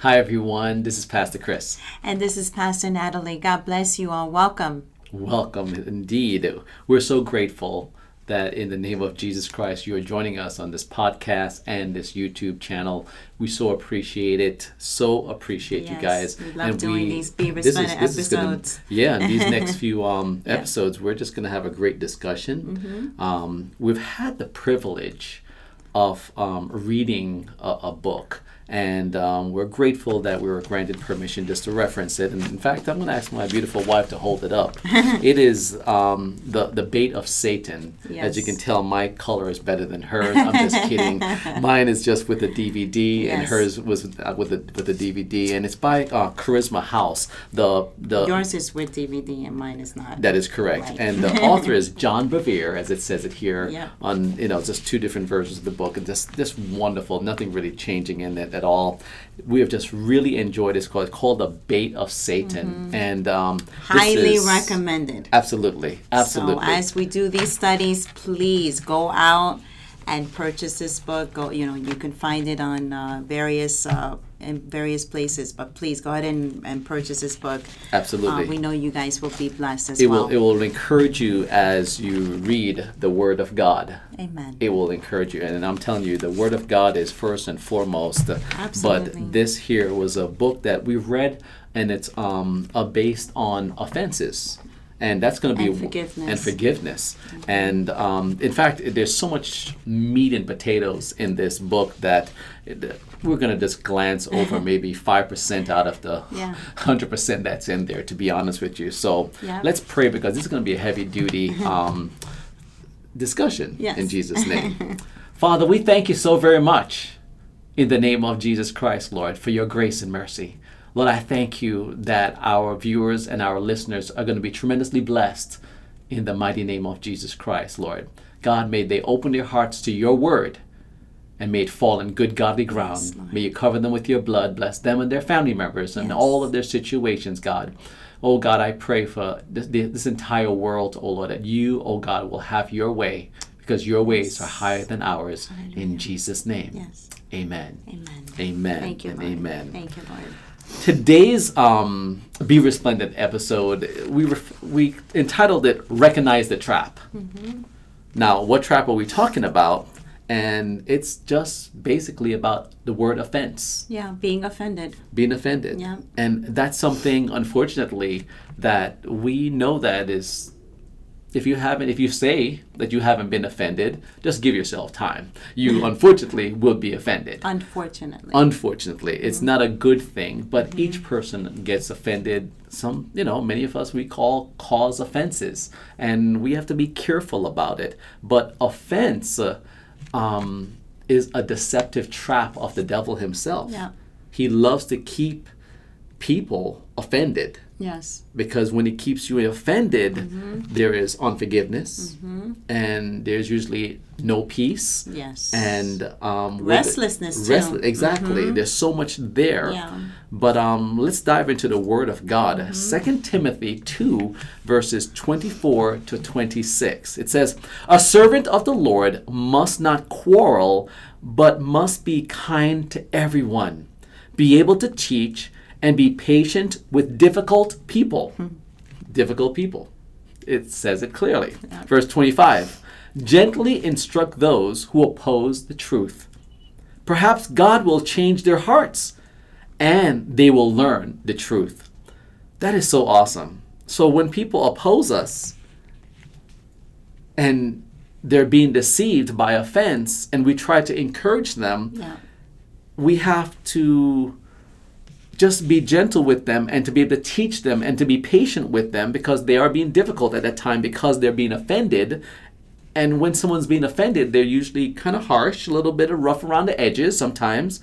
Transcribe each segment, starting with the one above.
Hi, everyone. This is Pastor Chris. And this is Pastor Natalie. God bless you all. Welcome. Welcome indeed. We're so grateful that in the name of Jesus Christ, you are joining us on this podcast and this YouTube channel. We so appreciate it. So appreciate yes, you guys. We love and doing we, these Be Resplendent episodes. Gonna, yeah, these next few um, yeah. episodes, we're just going to have a great discussion. Mm-hmm. Um, we've had the privilege of um, reading a, a book and um, we're grateful that we were granted permission just to reference it. And in fact, I'm going to ask my beautiful wife to hold it up. it is um, the the bait of Satan. Yes. As you can tell, my color is better than hers. I'm just kidding. Mine is just with the DVD, yes. and hers was with, uh, with the with the DVD, and it's by uh, Charisma House. The the yours is with DVD, and mine is not. That is correct. Right. And the author is John Bevere, as it says it here yep. on you know just two different versions of the book, and just just wonderful. Nothing really changing in it at all. We have just really enjoyed this called, it's called the Bait of Satan, mm-hmm. and um, highly recommended. Absolutely, absolutely. So as we do these studies, please go out and purchase this book. Go, you know, you can find it on uh, various uh, in various places. But please go ahead and, and purchase this book. Absolutely, uh, we know you guys will be blessed as it well. Will, it will encourage you as you read the Word of God. Amen. It will encourage you, and I'm telling you, the Word of God is first and foremost. Absolutely. But this here was a book that we've read, and it's um, based on offenses and that's going to be and forgiveness and forgiveness mm-hmm. and um, in fact there's so much meat and potatoes in this book that it, we're going to just glance over maybe 5% out of the yeah. 100% that's in there to be honest with you so yep. let's pray because this is going to be a heavy duty um, discussion yes. in jesus name father we thank you so very much in the name of jesus christ lord for your grace and mercy Lord, I thank you that our viewers and our listeners are going to be tremendously blessed in the mighty name of Jesus Christ, Lord. God, may they open their hearts to your word and may it fall in good godly ground. Yes, may you cover them with your blood, bless them and their family members and yes. all of their situations, God. Oh God, I pray for this, this, entire world, oh Lord, that you, oh God, will have your way because your ways are higher than ours. Hallelujah. In Jesus' name. Yes. Amen. Amen. Amen. Thank you, Lord. Amen. Thank you, Lord. Today's um, Be Resplendent episode, we ref- we entitled it "Recognize the Trap." Mm-hmm. Now, what trap are we talking about? And it's just basically about the word offense. Yeah, being offended. Being offended. Yeah. And that's something, unfortunately, that we know that is if you haven't if you say that you haven't been offended just give yourself time. You unfortunately will be offended. Unfortunately. Unfortunately. It's mm-hmm. not a good thing but mm-hmm. each person gets offended. Some you know many of us we call cause offenses and we have to be careful about it. But offense uh, um, is a deceptive trap of the devil himself. Yeah. he loves to keep people offended Yes. Because when it keeps you offended, mm-hmm. there is unforgiveness, mm-hmm. and there's usually no peace. Yes. And um, restlessness. Restless. Exactly. Mm-hmm. There's so much there. Yeah. But um, let's dive into the Word of God. Mm-hmm. Second Timothy two verses twenty four to twenty six. It says, "A servant of the Lord must not quarrel, but must be kind to everyone, be able to teach." And be patient with difficult people. Hmm. Difficult people. It says it clearly. Yeah. Verse 25 Gently instruct those who oppose the truth. Perhaps God will change their hearts and they will learn the truth. That is so awesome. So when people oppose us and they're being deceived by offense and we try to encourage them, yeah. we have to just be gentle with them and to be able to teach them and to be patient with them because they are being difficult at that time because they're being offended. And when someone's being offended, they're usually kind of harsh, a little bit of rough around the edges sometimes.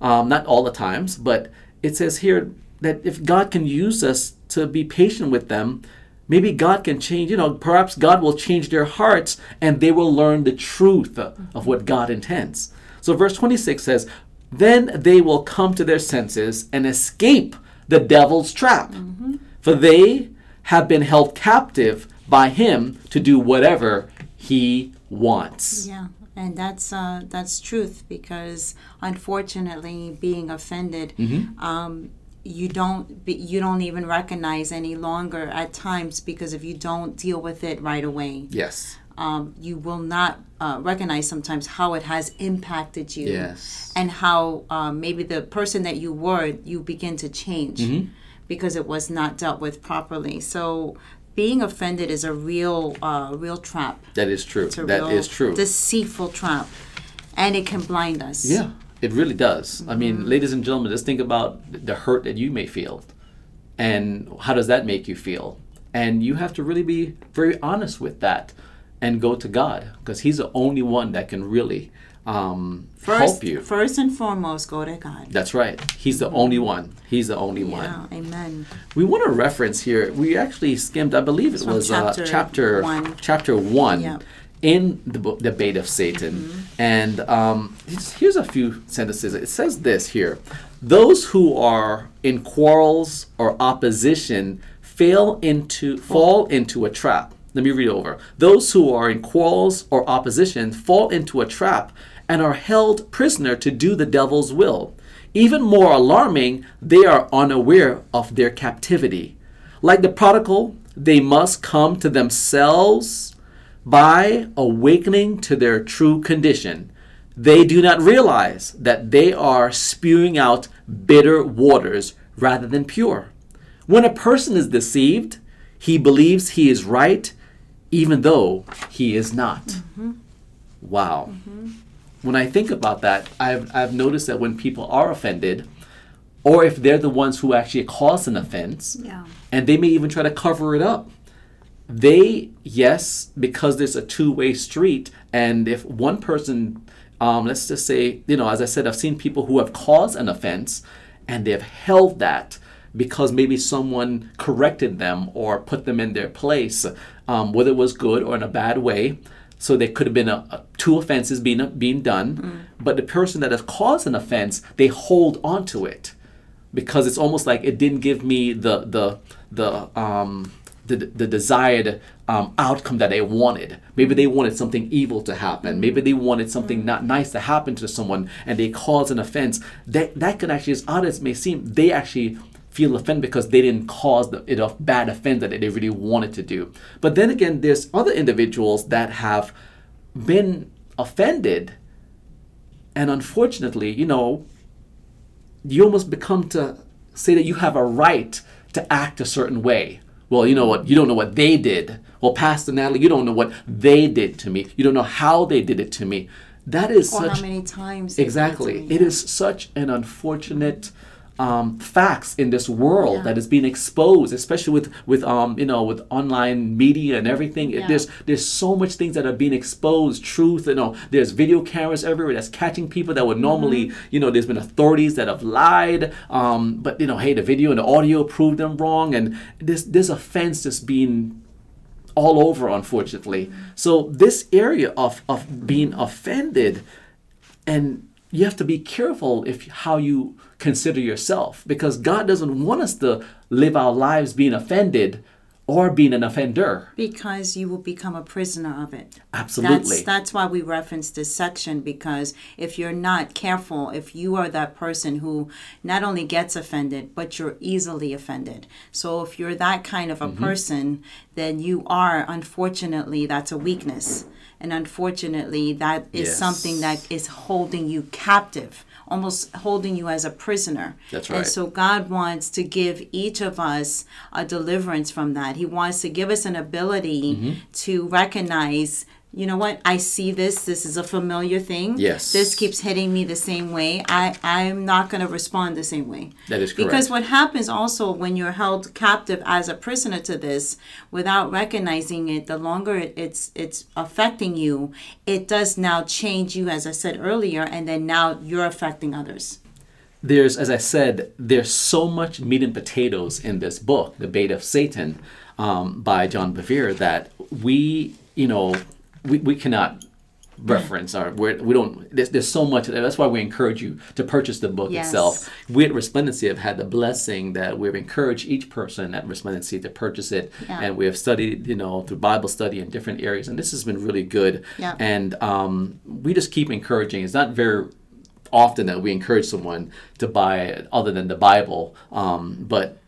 Um, not all the times, but it says here that if God can use us to be patient with them, maybe God can change, you know, perhaps God will change their hearts and they will learn the truth of what God intends. So verse 26 says, then they will come to their senses and escape the devil's trap. Mm-hmm. For they have been held captive by him to do whatever he wants. Yeah. And that's uh, that's truth because unfortunately, being offended, Mm-hmm. um, you don't be, you don't even recognize any longer at times because if you don't deal with it right away, Yes. Um, you will not uh, recognize sometimes how it has impacted you Yes. and how um, maybe the person that you were you begin to change Mm-hmm. because it was not dealt with properly. So being offended is a real uh, real trap. That is true. It's a That real is true. deceitful trap, and it can blind us. Yeah, it really does. I mean, Mm-hmm. ladies and gentlemen, just think about the hurt that you may feel. And how does that make you feel? And you have to really be very honest with that and go to God because He's the only one that can really um, First, help you. first and foremost, go to God. That's right. He's the only one. He's the only one. Amen. We want to reference here. We actually skimmed. I believe it From was chapter uh, chapter one. chapter one Yeah. in the book, the bait of Satan. And um, here's- here's a few sentences. It says this here: Those who are in quarrels or opposition fail into fall into a trap. Let me read over. Those who are in quarrels or opposition fall into a trap and are held prisoner to do the devil's will. Even more alarming, they are unaware of their captivity. Like the prodigal, they must come to themselves by awakening to their true condition. They do not realize that they are spewing out bitter waters rather than pure. When a person is deceived, he believes he is right even though he is not. Wow. When I think about that, I've, I've noticed that when people are offended, or if they're the ones who actually cause an offense, Yeah. and they may even try to cover it up. They, yes, because there's a two way street, and if one person, um, let's just say, you know, as I said, I've seen people who have caused an offense and they've held that because maybe someone corrected them or put them in their place, um, whether it was good or in a bad way. So there could have been a, a- two offenses being being done, but the person that has caused an offense, they hold on to it because it's almost like it didn't give me the the the um the, the desired um, outcome that they wanted. Maybe they wanted something evil to happen. Maybe they wanted something not nice to happen to someone, and they caused an offense. That that could actually, as odd as it may seem, they actually feel offended because they didn't cause the, it a bad offense that they really wanted to do. But then again, there's other individuals that have been offended, and unfortunately, you know, you almost become to say that you have a right to act a certain way. Well, you know what? You don't know what they did. Well, Pastor Natalie, you don't know what they did to me. You don't know how they did it to me. That is Or such how many times exactly. to me. It is such an unfortunate um, facts in this world Yeah. that is being exposed, especially with with um you know with online media and everything. Yeah. There's there's so much things that are being exposed. Truth, you know. There's video cameras everywhere that's catching people that would normally Mm-hmm. you know. There's been authorities that have lied, um, but you know, hey, the video and the audio proved them wrong, and this this offense just being all over, unfortunately. So this area of of being offended and you have to be careful if how you consider yourself because God doesn't want us to live our lives being offended or being an offender. because you will become a prisoner of it. Absolutely. That's that's why we reference this section because if you're not careful, if you are that person who not only gets offended, but you're easily offended. So if you're that kind of a Mm-hmm. person, then you are unfortunately that's a weakness. And unfortunately that is Yes. something that is holding you captive. Almost holding you as a prisoner. That's right. And so God wants to give each of us a deliverance from that. He wants to give us an ability Mm-hmm. to recognize, you know what, I see this, this is a familiar thing. Yes. This keeps hitting me the same way. I, I'm not going to respond the same way. That is correct. Because what happens also when you're held captive as a prisoner to this without recognizing it, the longer it's it's affecting you, it does now change you, as I said earlier, and then now you're affecting others. there's, as I said, there's so much meat and potatoes in this book, The Bait of Satan, um, by John Bevere, that we, you know, we, we cannot reference or we're, we don't there's, there's so much that's why we encourage you to purchase the book Yes. itself we at resplendency have had the blessing that we've encouraged each person at resplendency to purchase it Yeah. and we have studied you know through bible study in different areas and this has been really good Yeah. and um, we just keep encouraging it's not very often that we encourage someone to buy it other than the bible um, but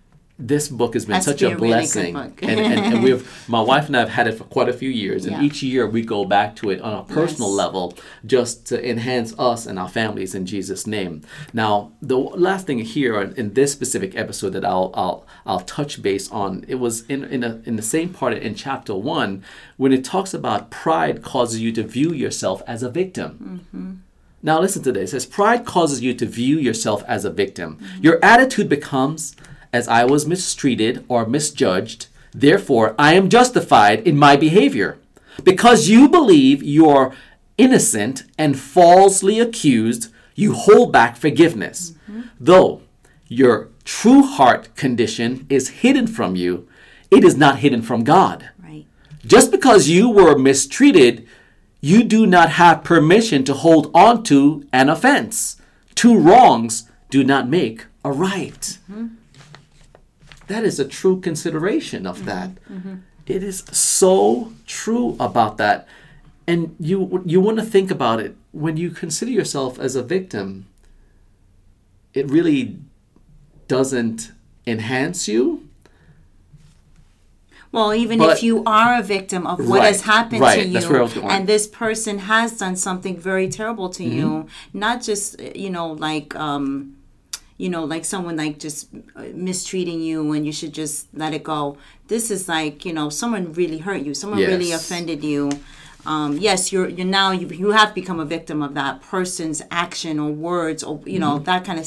this book has been to such a a really blessing and, and, and we've my wife and i have had it for quite a few years and Yeah. each year we go back to it on a personal Yes. level just to enhance us and our families in jesus name now the last thing here in, this specific episode that i'll i'll i'll touch base on it was in in, a, in the same part in chapter one when it talks about pride causes you to view yourself as a victim now listen to this. It says pride causes you to view yourself as a victim. Your attitude becomes as I was mistreated or misjudged, therefore I am justified in my behavior. Because you believe you're innocent and falsely accused, you hold back forgiveness. Mm-hmm. Though your true heart condition is hidden from you, it is not hidden from God. Right. Just because you were mistreated, you do not have permission to hold on to an offense. Two wrongs do not make a right. Mm-hmm. That is a true consideration of that. It is so true about that. And you you want to think about it when you consider yourself as a victim. It really doesn't enhance you. Well, even But- if you are a victim of what Right, has happened right, to you, that's where I was going. and this person has done something very terrible to Mm-hmm. you, not just you know like um, you know like someone like just uh, mistreating you and you should just let it go. This is like you know someone really hurt you, someone really offended you. Um, yes, you're you're now you, you have become a victim of that person's action or words or you know Mm-hmm. that kind of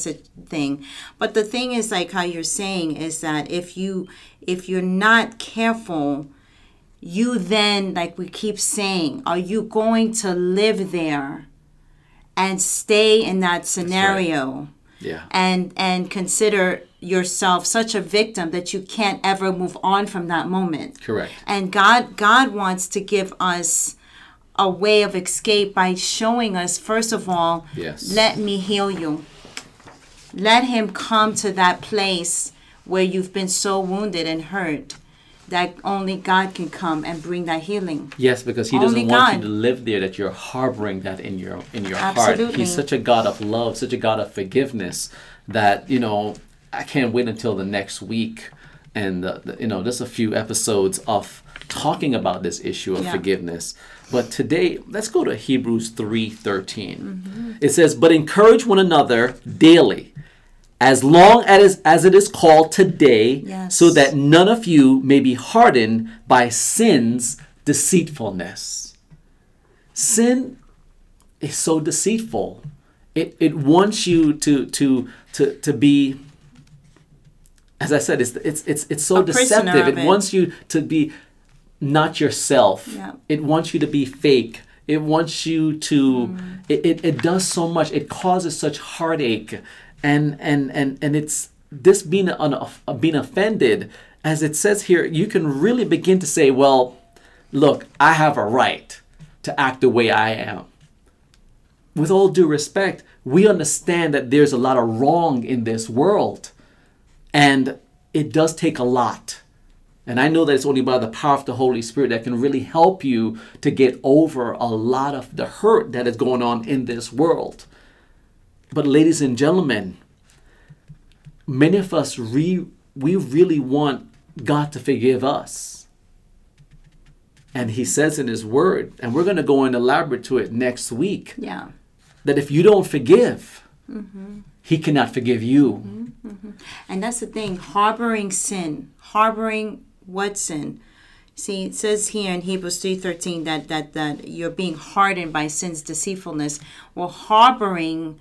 thing. But the thing is like how you're saying is that if you if you're not careful, you then like we keep saying, are you going to live there and stay in that scenario? Yeah. and and consider yourself such a victim that you can't ever move on from that moment Correct. and god god wants to give us a way of escape by showing us first of all Yes. let me heal you let him come to that place where you've been so wounded and hurt that only god can come and bring that healing Yes, because he doesn't Only want God. you to live there that you're harboring that in your in your heart. He's such a God of love, such a God of forgiveness that, you know, I can't wait until the next week and the, the- you know, just a few episodes of talking about this issue of Yeah. forgiveness. But today, let's go to Hebrews 3:13. Mm-hmm. It says, "But encourage one another daily, as long as as it is called today, Yes. so that none of you may be hardened by sin's deceitfulness. Sin is so deceitful. It, it wants you to to to to be as I said, it's it's it's, it's so deceptive. It it. wants you to be not yourself. Yeah. It wants you to be fake. It wants you to Mm. it, it, it does so much. It causes such heartache and and and and it's this being an, uh, being offended as it says here you can really begin to say well look i have a right to act the way i am with all due respect we understand that there's a lot of wrong in this world and it does take a lot and I know that it's only by the power of the Holy Spirit that can really help you to get over a lot of the hurt that is going on in this world. But, ladies and gentlemen, many of us, re- we really want God to forgive us. And He says in His Word, and we're going to go and elaborate to it next week, yeah that if you don't forgive, mm-hmm. He cannot forgive you. Mm-hmm, mm-hmm. And that's the thing, harboring sin, harboring what sin? See, it says here in Hebrews 3:13 that that that you're being hardened by sin's deceitfulness. Well, harboring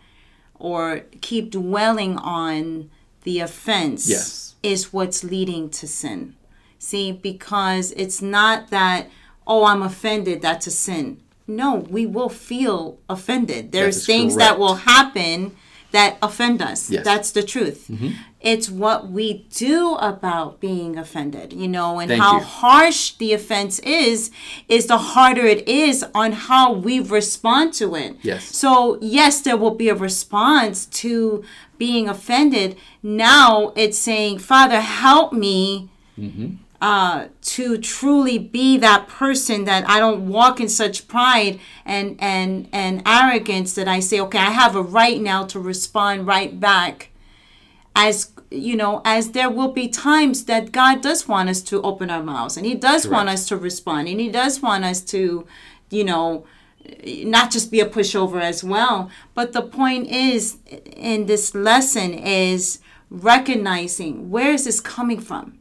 or keep dwelling on the offense Yes. is what's leading to sin. See, because it's not that oh, I'm offended, that's a sin. No, we will feel offended. There's things correct. that will happen that offend us. Yes. That's the truth. Mm-hmm. It's what we do about being offended, you know, and Thank how you. harsh the offense is, is the harder it is on how we respond to it. Yes. So, yes, there will be a response to being offended. Now it's saying, Father, help me mm-hmm. Uh, to truly be that person that I don't walk in such pride and, and, and arrogance that I say, okay, I have a right now to respond right back. As you know as there will be times that god does want us to open our mouths and he does want us to respond and he does want us to you know not just be a pushover as well. But the point is in this lesson is recognizing where is this coming from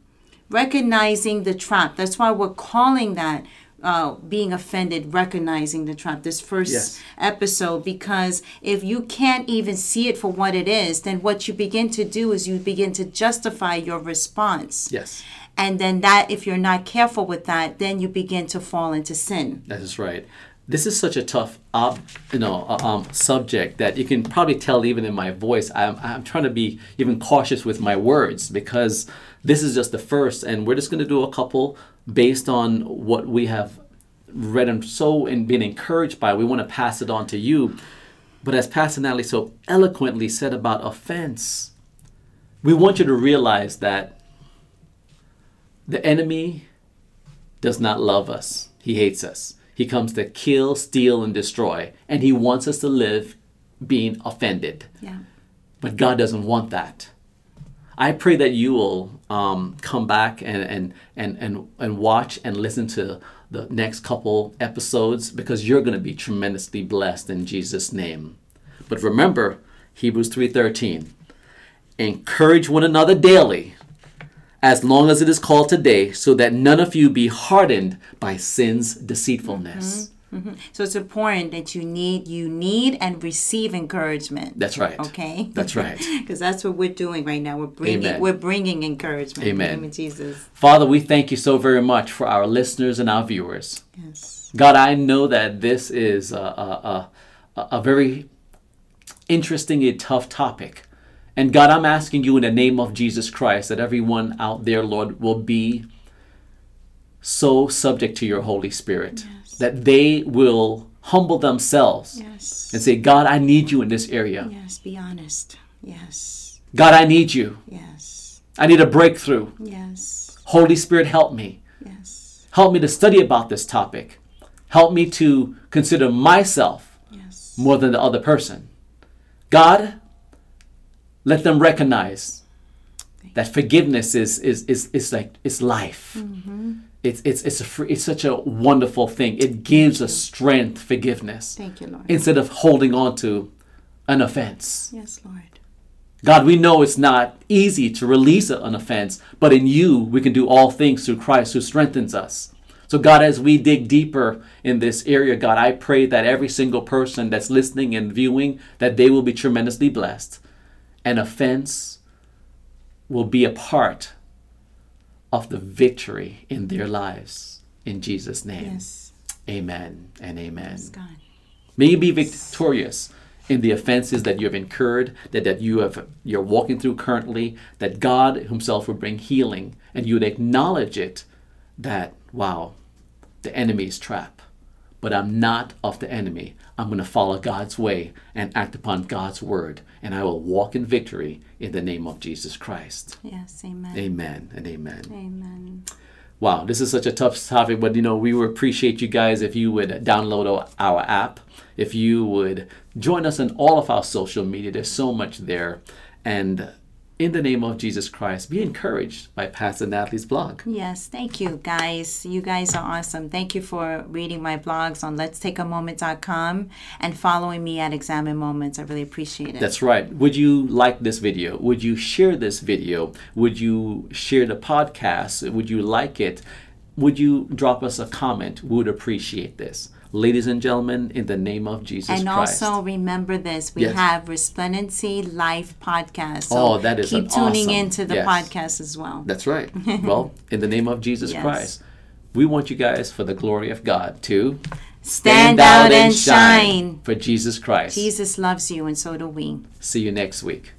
recognizing the trap that's why we're calling that uh, being offended recognizing the trap this first Yes. episode because if you can't even see it for what it is, then what you begin to do is you begin to justify your response. Yes, And then that if you're not careful with that, then you begin to fall into sin. that is right. This is such a tough, ob, you know, uh, um, subject that you can probably tell even in my voice. I'm, I'm trying to be even cautious with my words because this is just the first, and we're just going to do a couple based on what we have read and so and been encouraged by. We want to pass it on to you. But as Pastor Natalie so eloquently said about offense, we want you to realize that the enemy does not love us. He hates us. He comes to kill, steal, and destroy. And he wants us to live being offended. Yeah. But God doesn't want that. I pray that you will um, come back and, and, and, and, and watch and listen to the next couple episodes because you're going to be tremendously blessed in Jesus' name. But remember, Hebrews 3.13, encourage one another daily as long as it is called today, so that none of you be hardened by sin's deceitfulness. So it's important that you need you need and receive encouragement. That's right. Okay. That's right. Because that's what we're doing right now. We're bringing Amen. we're bringing encouragement. In the Amen. name of Jesus. Father, we thank you so very much for our listeners and our viewers. Yes. God, I know that this is a, a, a, a very interesting and tough topic. And God, I'm asking you in the name of Jesus Christ that everyone out there, Lord, will be so subject to your Holy Spirit, that they will humble themselves Yes. and say, God, I need you in this area. Yes. Be honest. Yes. God, I need you. Yes. I need a breakthrough. Yes. Holy Spirit, help me. Yes. Help me to study about this topic. Help me to consider myself Yes. more than the other person. God, let them recognize that forgiveness is is is, is like it's life. Mm-hmm. It's it's it's a free, it's such a wonderful thing. It gives us strength, forgiveness, Thank you, Lord. instead of holding on to an offense. Yes, Lord. God, we know it's not easy to release an offense, but in you we can do all things through Christ who strengthens us. So, God, as we dig deeper in this area, God, I pray that every single person that's listening and viewing, that they will be tremendously blessed. And offense will be a part of the victory in their lives. In Jesus' name. Yes. Amen and amen. May you be victorious in the offenses that you have incurred, that, that you have you're walking through currently, that God Himself will bring healing and you would acknowledge it that, wow, the enemy's trap. But I'm not of the enemy. I'm going to follow God's way and act upon God's word, and I will walk in victory in the name of Jesus Christ. Yes. Amen. Amen and amen. Amen. Wow, this is such a tough topic, but you know, we would appreciate you guys if you would download our- our app, if you would join us on all of our social media. There's so much there. And in the name of Jesus Christ, be encouraged by Pastor Natalie's blog. Yes, thank you guys. You guys are awesome. Thank you for reading my blogs on let's take a moment.com and following me at Examine Moments. I really appreciate it. That's right. Would you like this video? Would you share this video? Would you share the podcast? Would you like it? Would you drop us a comment? We would appreciate this. Ladies and gentlemen, in the name of Jesus and Christ. also remember this: we Yes. have Resplendency Life podcast. So Oh, that is keep tuning awesome- into the yes. podcast as well. That's right. well, in the name of Jesus Yes. Christ, we want you guys, for the glory of God, to Stand out and shine. for Jesus Christ. Jesus loves you, and so do we. See you next week.